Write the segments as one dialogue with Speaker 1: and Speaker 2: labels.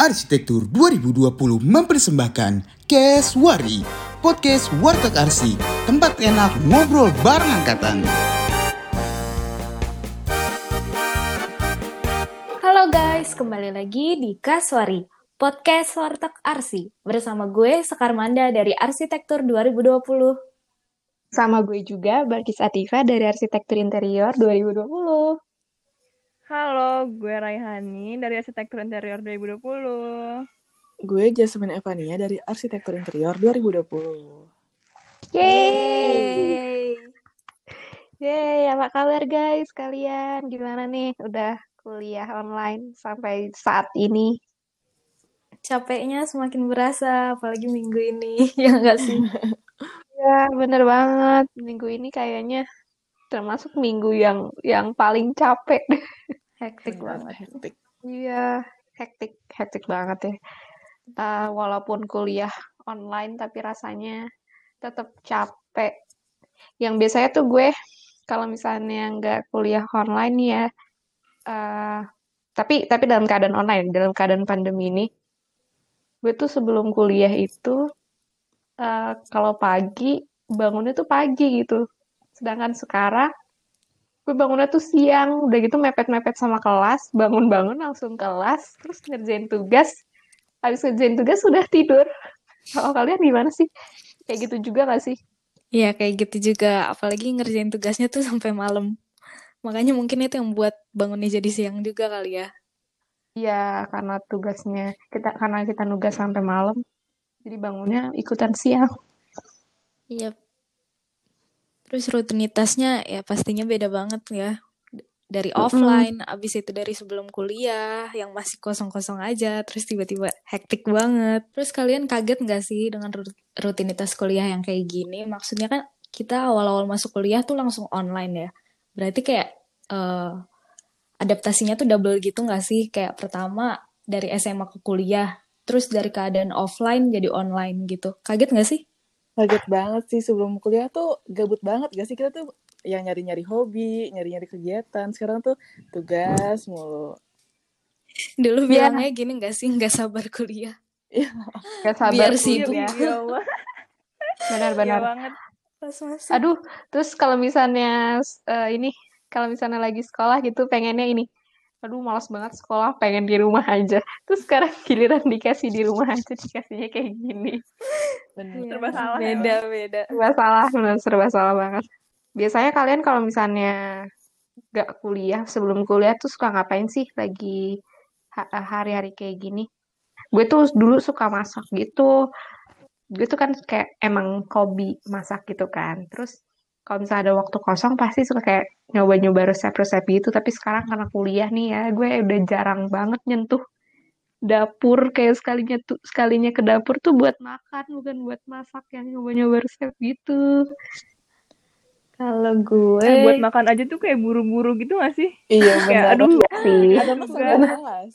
Speaker 1: Arsitektur 2020 mempersembahkan Keswari, podcast Warteg Arsi, tempat enak ngobrol bareng angkatan.
Speaker 2: Halo guys, kembali lagi di Kaswari, podcast Warteg Arsi. Bersama gue, Sekar Manda dari Arsitektur 2020.
Speaker 3: Sama gue juga, Barkis Atifa dari Arsitektur Interior 2020.
Speaker 4: Halo, gue Raihani dari Arsitektur Interior 2020.
Speaker 5: Gue Jasmine Evania dari Arsitektur Interior 2020.
Speaker 3: Yeay! Yeay, apa kabar guys kalian? Gimana nih? Udah kuliah online sampai saat ini?
Speaker 2: Capeknya semakin berasa, apalagi minggu ini, ya nggak sih?
Speaker 3: Ya, bener banget. Minggu ini kayaknya termasuk minggu yang yang paling capek.
Speaker 2: Hektik
Speaker 5: Benar,
Speaker 2: banget.
Speaker 5: hektik.
Speaker 3: Iya, hektik, hektik banget ya. Eh, walaupun kuliah online, tapi rasanya tetap capek. Yang biasanya tuh gue, kalau misalnya nggak kuliah online ya, eh, tapi tapi dalam keadaan online, dalam keadaan pandemi ini, gue tuh sebelum kuliah itu, eh, kalau pagi, bangunnya tuh pagi gitu. Sedangkan sekarang, gue bangunnya tuh siang udah gitu mepet-mepet sama kelas bangun-bangun langsung kelas terus ngerjain tugas habis ngerjain tugas sudah tidur kalau kalian gimana sih kayak gitu juga gak sih
Speaker 2: Iya, kayak gitu juga. Apalagi ngerjain tugasnya tuh sampai malam. Makanya mungkin itu yang buat bangunnya jadi siang juga kali ya.
Speaker 3: Iya karena tugasnya kita karena kita nugas sampai malam jadi bangunnya ikutan siang
Speaker 2: Iya. Terus rutinitasnya ya pastinya beda banget ya. Dari offline, abis itu dari sebelum kuliah, yang masih kosong-kosong aja, terus tiba-tiba hektik banget. Terus kalian kaget nggak sih dengan rut- rutinitas kuliah yang kayak gini? Maksudnya kan kita awal-awal masuk kuliah tuh langsung online ya. Berarti kayak eh, adaptasinya tuh double gitu nggak sih? Kayak pertama dari SMA ke kuliah, terus dari keadaan offline jadi online gitu. Kaget nggak sih?
Speaker 5: Kaget banget sih sebelum kuliah tuh gabut banget gak sih kita tuh yang nyari-nyari hobi, nyari-nyari kegiatan. Sekarang tuh tugas mulu.
Speaker 2: Dulu
Speaker 3: Iya.
Speaker 2: bilangnya gini gak sih, nggak sabar kuliah.
Speaker 3: gak sabar
Speaker 2: Biar sibuk.
Speaker 3: ya
Speaker 4: Iya. Iya
Speaker 3: benar-benar
Speaker 4: banget.
Speaker 2: Masuk.
Speaker 3: aduh terus kalau misalnya eh, ini kalau misalnya lagi sekolah gitu pengennya ini aduh malas banget sekolah pengen di rumah aja. Terus sekarang giliran dikasih di rumah aja dikasihnya kayak gini.
Speaker 5: Bener.
Speaker 4: Serba salah. Ya,
Speaker 2: Beda, beda.
Speaker 3: serba salah benar serba salah banget. Biasanya kalian kalau misalnya gak kuliah sebelum kuliah tuh suka ngapain sih lagi ha- hari-hari kayak gini? Gue tuh dulu suka masak gitu. Gue tuh kan kayak emang hobi masak gitu kan. Terus kalau misalnya ada waktu kosong pasti suka kayak nyoba-nyoba resep-resep gitu tapi sekarang karena kuliah nih ya gue udah jarang banget nyentuh dapur kayak sekalinya tuh sekalinya ke dapur tuh buat makan bukan buat masak yang nyoba-nyoba resep gitu
Speaker 2: Kalau gue,
Speaker 4: Eh, buat makan aja tuh kayak buru-buru gitu gak sih?
Speaker 5: Iya
Speaker 4: Kayak
Speaker 5: bener.
Speaker 4: aduh,
Speaker 3: sih
Speaker 5: Ada masa
Speaker 4: Enggak.
Speaker 5: gak jelas.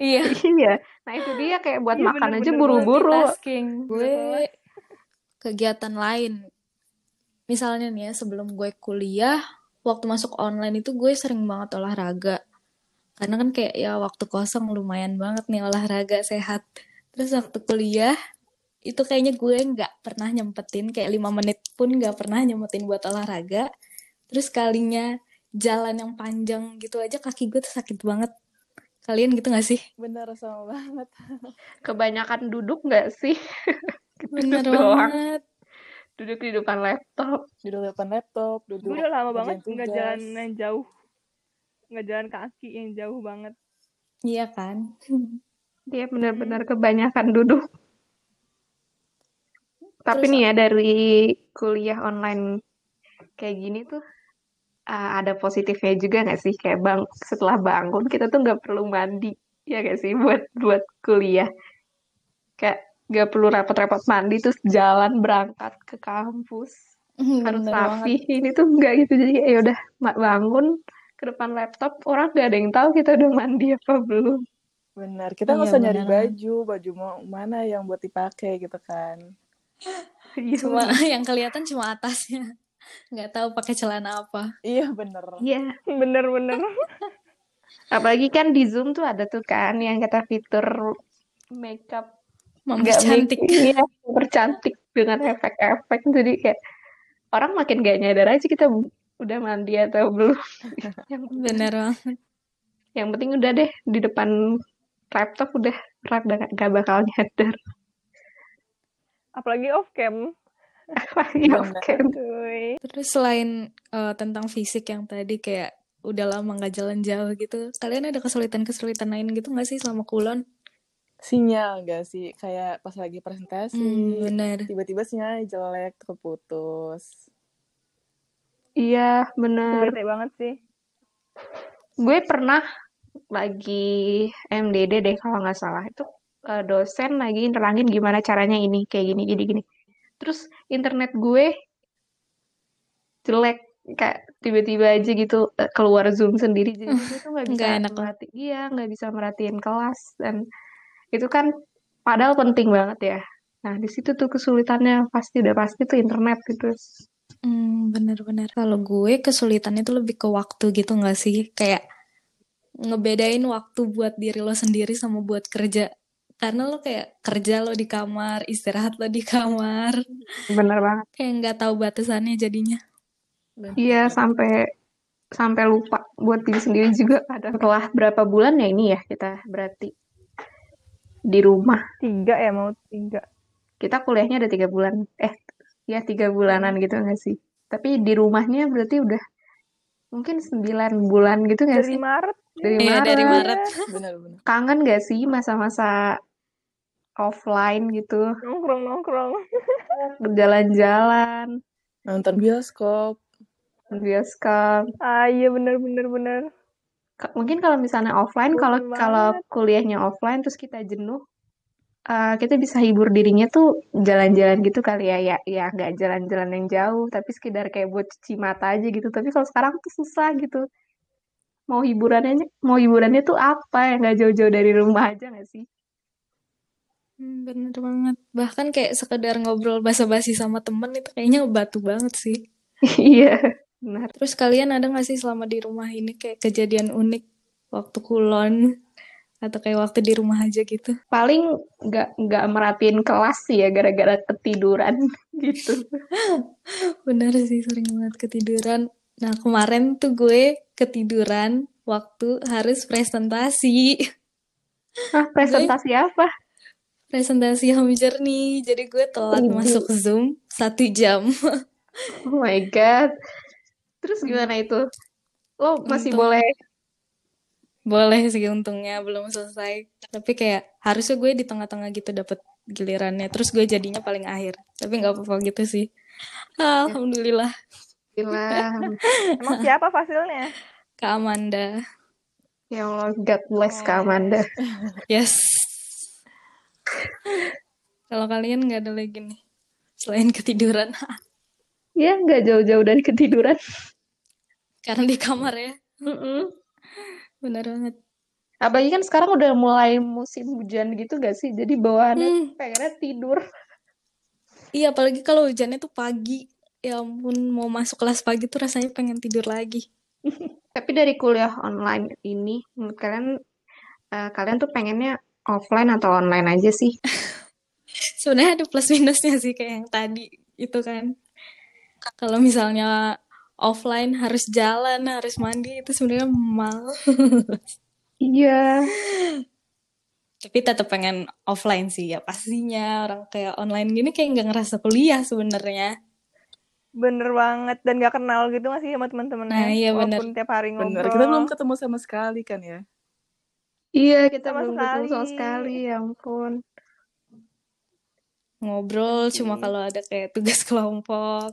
Speaker 2: iya,
Speaker 3: iya nah itu dia kayak buat
Speaker 4: Iya,
Speaker 3: makan aja
Speaker 4: bener-bener
Speaker 3: buru-buru
Speaker 2: multitasking. Gue kegiatan lain. Misalnya nih ya, sebelum gue kuliah, waktu masuk online itu gue sering banget olahraga. Karena kan kayak ya waktu kosong lumayan banget nih olahraga sehat. Terus waktu kuliah, itu kayaknya gue nggak pernah nyempetin, kayak lima menit pun nggak pernah nyempetin buat olahraga. Terus kalinya jalan yang panjang gitu aja kaki gue tuh sakit banget. Kalian gitu gak sih?
Speaker 5: Bener sama banget.
Speaker 3: kebanyakan duduk nggak sih
Speaker 2: Bener
Speaker 3: Duduk doang.
Speaker 2: banget.
Speaker 3: Duduk di depan laptop
Speaker 5: Duduk depan laptop, duduk.
Speaker 4: gue udah lama banget nggak jalan yang jauh. Nggak jalan kaki yang jauh banget.
Speaker 2: Iya kan?
Speaker 3: dia benar-benar kebanyakan duduk tapi
Speaker 2: Terus
Speaker 3: nih ya dari kuliah online kayak gini tuh uh, ada positifnya juga nggak sih kayak bang setelah bangun kita tuh nggak perlu mandi ya nggak sih buat buat kuliah kayak nggak perlu repot-repot mandi terus jalan berangkat ke kampus harus
Speaker 2: Bener
Speaker 3: rapi
Speaker 2: banget.
Speaker 3: ini tuh nggak gitu jadi ya udah bangun ke depan laptop orang gak ada yang tahu kita udah mandi apa belum
Speaker 5: Bener. Kita nggak
Speaker 2: Iya,
Speaker 5: usah nyari baju, baju mau mana yang buat dipakai gitu kan.
Speaker 3: Iya,
Speaker 2: Cuma yang kelihatan cuma atasnya. Nggak tahu pakai celana apa.
Speaker 5: Iya bener.
Speaker 3: Iya,
Speaker 4: Bener-bener.
Speaker 3: Apalagi kan di Zoom tuh ada tuh kan yang kata fitur makeup nggak
Speaker 2: Mempercantik.
Speaker 3: iya, mempercantik dengan efek-efek. Jadi kayak orang makin gak nyadar aja kita udah mandi atau belum. Yang,
Speaker 2: Bener banget.
Speaker 3: yang penting udah deh di depan laptop udah rada gak, gak bakal nyadar.
Speaker 4: Apalagi off cam.
Speaker 3: Apalagi
Speaker 5: Bener.
Speaker 3: off cam.
Speaker 2: Terus selain eh, tentang fisik yang tadi kayak udah lama nggak jalan jauh gitu, kalian ada kesulitan-kesulitan lain gitu nggak sih selama kulon?
Speaker 5: Sinyal gak sih? Kayak pas lagi presentasi,
Speaker 2: Hmm, bener.
Speaker 5: tiba-tiba sinyal jelek, keputus.
Speaker 3: Iya, bener.
Speaker 4: Bete banget sih.
Speaker 3: Gue pernah lagi MDD deh kalau nggak salah. Itu eh, dosen lagi nerangin gimana caranya ini, kayak gini, gini, gini. Terus internet gue jelek, kayak tiba-tiba aja gitu eh, keluar Zoom sendiri. Jadi gue tuh nggak bisa
Speaker 2: enak
Speaker 3: merhati, iya, nggak bisa merhatiin kelas. Dan itu kan padahal penting banget ya. Nah, di situ tuh kesulitannya pasti udah pasti tuh internet gitu.
Speaker 2: Hmm, bener-bener. Kalau gue kesulitannya tuh lebih ke waktu gitu nggak sih? Kayak ngebedain waktu buat diri lo sendiri sama buat kerja. Karena lo kayak kerja lo di kamar, istirahat lo di kamar.
Speaker 3: Bener banget.
Speaker 2: Kayak nggak tahu batasannya jadinya.
Speaker 3: Iya, sampai sampai lupa buat diri sendiri juga kadang. Setelah berapa bulan ya ini ya kita berarti di rumah.
Speaker 4: Tiga ya mau tiga.
Speaker 3: Kita kuliahnya ada tiga bulan. Eh, ya tiga bulanan gitu nggak sih? Tapi di rumahnya berarti udah mungkin sembilan bulan gitu nggak
Speaker 4: Dari
Speaker 3: sih?
Speaker 4: Maret.
Speaker 3: Dari
Speaker 2: Iya, dari Maret.
Speaker 5: Bener-bener.
Speaker 3: Kangen nggak sih masa-masa offline gitu?
Speaker 4: Nongkrong-nongkrong.
Speaker 3: Jalan-jalan,
Speaker 5: Nonton bioskop.
Speaker 3: bioskop.
Speaker 4: Ah iya bener bener bener.
Speaker 3: Mungkin kalau misalnya offline, kalau kalau kuliahnya offline terus kita jenuh, eh, kita bisa hibur dirinya tuh jalan-jalan gitu kali ya, ya, ya nggak jalan-jalan yang jauh, tapi sekedar kayak buat cuci mata aja gitu. Tapi kalau sekarang tuh susah gitu. Mau hiburannya, mau hiburannya tuh apa yang nggak jauh-jauh dari rumah aja nggak sih?
Speaker 2: Hmm, bener banget. Bahkan kayak sekedar ngobrol basa-basi sama temen itu kayaknya batu banget sih.
Speaker 3: Iya, benar.
Speaker 2: Terus kalian ada nggak sih selama di rumah ini kayak kejadian unik waktu kulon atau kayak waktu di rumah aja gitu?
Speaker 3: Paling nggak nggak merhatiin kelas sih ya gara-gara ketiduran gitu.
Speaker 2: Bener sih sering banget ketiduran. Nah kemarin tuh gue ketiduran waktu harus presentasi.
Speaker 3: Ah, presentasi apa?
Speaker 2: Presentasi Home Journey. Jadi gue telat
Speaker 3: Widih.
Speaker 2: masuk Zoom satu jam.
Speaker 3: Oh my God. Terus gimana itu? Lo masih
Speaker 2: Untung.
Speaker 3: boleh
Speaker 2: Boleh sih untungnya belum selesai. Tapi kayak harusnya gue di tengah-tengah gitu dapet gilirannya. Terus gue jadinya paling akhir. Tapi nggak apa-apa gitu sih. Alhamdulillah.
Speaker 3: bilang,
Speaker 4: Emang siapa fasilnya?
Speaker 2: Kak Amanda.
Speaker 3: ya Allah, God bless Kak Amanda.
Speaker 2: Yes. Kalau kalian nggak ada lagi nih. Selain ketiduran.
Speaker 3: Ya, nggak jauh-jauh dari ketiduran.
Speaker 2: Karena di kamar ya.
Speaker 3: Mm-mm.
Speaker 2: Bener banget.
Speaker 3: Apalagi kan sekarang udah mulai musim hujan gitu gak sih? Jadi bawaannya
Speaker 2: Hmm.
Speaker 3: pengennya tidur.
Speaker 2: Iya, apalagi kalau hujannya tuh pagi. Ya ampun, mau masuk kelas pagi tuh rasanya pengen tidur lagi.
Speaker 3: Tapi dari kuliah online ini, menurut kalian, eh, kalian tuh pengennya offline atau online aja sih?
Speaker 2: Sebenarnya ada plus minusnya sih kayak yang tadi itu kan. Kalau misalnya offline harus jalan, harus mandi itu sebenarnya mal.
Speaker 3: Iya.
Speaker 2: Tapi tetap pengen offline sih ya pastinya. Orang kayak online gini kayak nggak ngerasa kuliah sebenarnya.
Speaker 4: Bener banget dan gak kenal gitu gak sih sama teman-temannya?
Speaker 2: Nah, iya, bener.
Speaker 4: Walaupun tiap hari
Speaker 5: Bener.
Speaker 4: ngobrol.
Speaker 5: Kita belum ketemu sama sekali kan ya.
Speaker 3: Iya, kita
Speaker 4: Sama
Speaker 3: belum ketemu sama
Speaker 4: sekali.
Speaker 3: sekali, ya ampun.
Speaker 2: Ngobrol
Speaker 3: Iya.
Speaker 2: cuma kalau ada kayak tugas kelompok.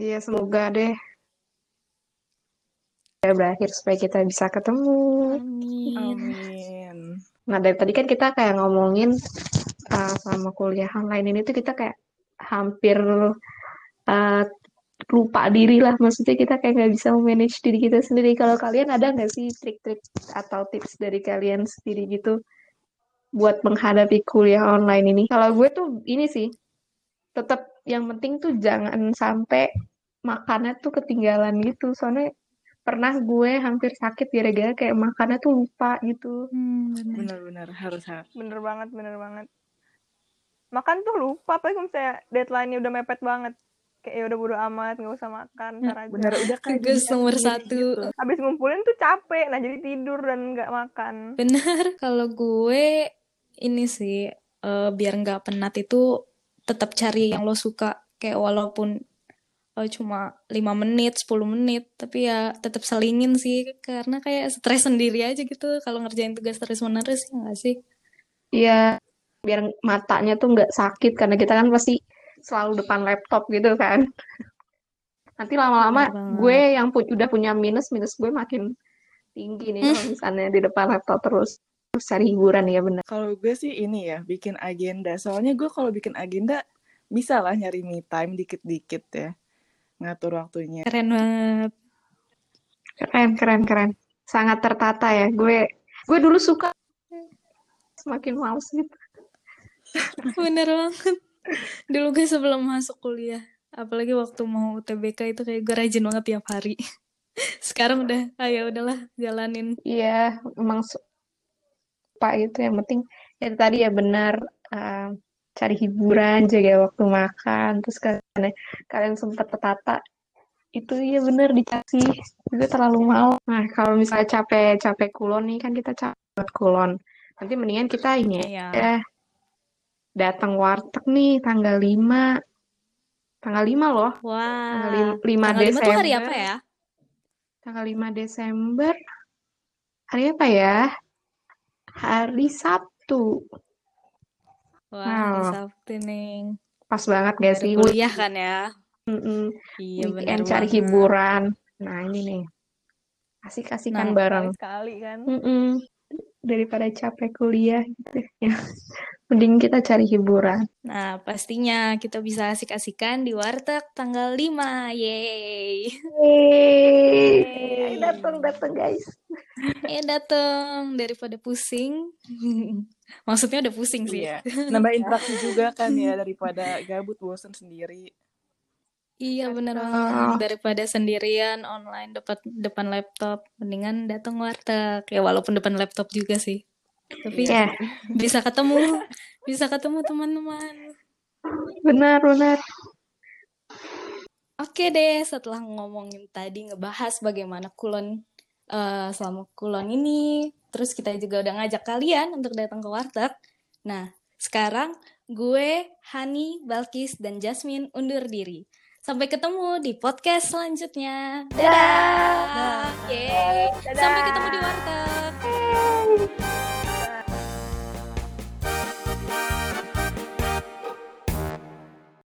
Speaker 3: Iya, semoga deh ya berakhir supaya kita bisa ketemu.
Speaker 2: Amin.
Speaker 5: Amin.
Speaker 3: Nah, dari tadi kan kita kayak ngomongin uh, sama kuliah online ini tuh kita kayak hampir uh, lupa diri lah. Maksudnya kita kayak nggak bisa manage diri kita sendiri. Kalau kalian ada nggak sih trik-trik atau tips dari kalian sendiri gitu buat menghadapi kuliah online ini? Kalau gue tuh ini sih, tetap yang penting tuh jangan sampai makannya tuh ketinggalan gitu. Soalnya pernah gue hampir sakit gara-gara kayak makannya tuh lupa gitu.
Speaker 2: Hmm, bener.
Speaker 5: Benar-benar harus harus.
Speaker 4: Bener banget, bener banget. Makan tuh lupa, apalagi kalau misalnya deadline-nya udah mepet banget. Kayak ya udah bodo amat, nggak usah makan, ntar aja.
Speaker 5: Benar udah kayak
Speaker 2: Tugas
Speaker 5: diri
Speaker 2: nomor satu.
Speaker 5: gitu.
Speaker 4: Habis ngumpulin tuh capek, nah jadi tidur dan nggak makan.
Speaker 2: Bener. Kalau gue ini sih eh, biar nggak penat itu tetap cari yang lo suka. Kayak walaupun eh, cuma 5 menit, 10 menit, tapi ya tetap selingin sih karena kayak stres sendiri aja gitu kalau ngerjain tugas terus-menerus ya nggak sih?
Speaker 3: Iya, biar matanya tuh nggak sakit karena kita kan pasti selalu depan laptop gitu kan. Nanti lama-lama gue yang pu- udah punya minus, minus gue makin tinggi nih kalau misalnya di depan laptop terus. Terus cari hiburan ya bener.
Speaker 5: Kalau gue sih ini ya, bikin agenda. Soalnya gue kalau bikin agenda bisa lah nyari me time dikit-dikit ya. Ngatur waktunya.
Speaker 2: Keren banget.
Speaker 3: Keren, keren, keren. Sangat tertata ya. Gue gue dulu suka semakin males gitu.
Speaker 2: Bener banget. Dulu gue sebelum masuk kuliah, apalagi waktu mau UTBK itu kayak gue rajin banget tiap hari. Sekarang udah, ah ya udahlah jalanin.
Speaker 3: Iya, emang Pak itu yang penting ya tadi ya benar eh, cari hiburan, jaga waktu makan, terus kalian kalian sempat tertata itu ya benar dikasih juga terlalu mau. Nah, kalau misalnya capek-capek kulon nih kan kita capek buat kulon. Nanti mendingan kita ini ya datang warteg nih tanggal 5. Tanggal 5 loh.
Speaker 2: Wah,
Speaker 3: Tanggal lim- 5
Speaker 2: tanggal 5 tuh hari
Speaker 3: Desember.
Speaker 2: apa ya?
Speaker 3: Tanggal 5 Desember. Hari apa ya? Hari Sabtu.
Speaker 2: Wah,
Speaker 3: Wow.
Speaker 2: Nih.
Speaker 3: Pas banget gak sih?
Speaker 2: kuliah kan ya?
Speaker 3: Mm-mm.
Speaker 2: Iya
Speaker 3: Weekend cari
Speaker 2: banget.
Speaker 3: hiburan. Nah, ini nih. Asik-asikan
Speaker 2: Nah,
Speaker 3: bareng.
Speaker 4: Sekali-sekali kan.
Speaker 3: Mm-mm. Daripada capek kuliah gitu ya. Mending kita cari hiburan.
Speaker 2: Nah, pastinya kita bisa asik-asikan di warteg tanggal 5. Yeay.
Speaker 3: Yeay. Datang, datang guys.
Speaker 2: Eh dateng daripada pusing. Maksudnya udah pusing sih.
Speaker 5: Iya. Nambah interaksi juga kan ya daripada gabut bosen sendiri.
Speaker 2: Iya bener banget. daripada sendirian online depan depan laptop mendingan datang warteg. Ya walaupun depan laptop juga sih. Tapi
Speaker 3: Ya,
Speaker 2: bisa ketemu bisa ketemu teman-teman.
Speaker 3: Benar, benar.
Speaker 2: oke deh setelah ngomongin tadi ngebahas bagaimana kulon eh, selama kulon ini terus kita juga udah ngajak kalian untuk datang ke warteg. Nah sekarang gue Hani Balkis dan Jasmine undur diri Sampai ketemu di podcast selanjutnya. Dadah. Yeay. Sampai ketemu di warteg.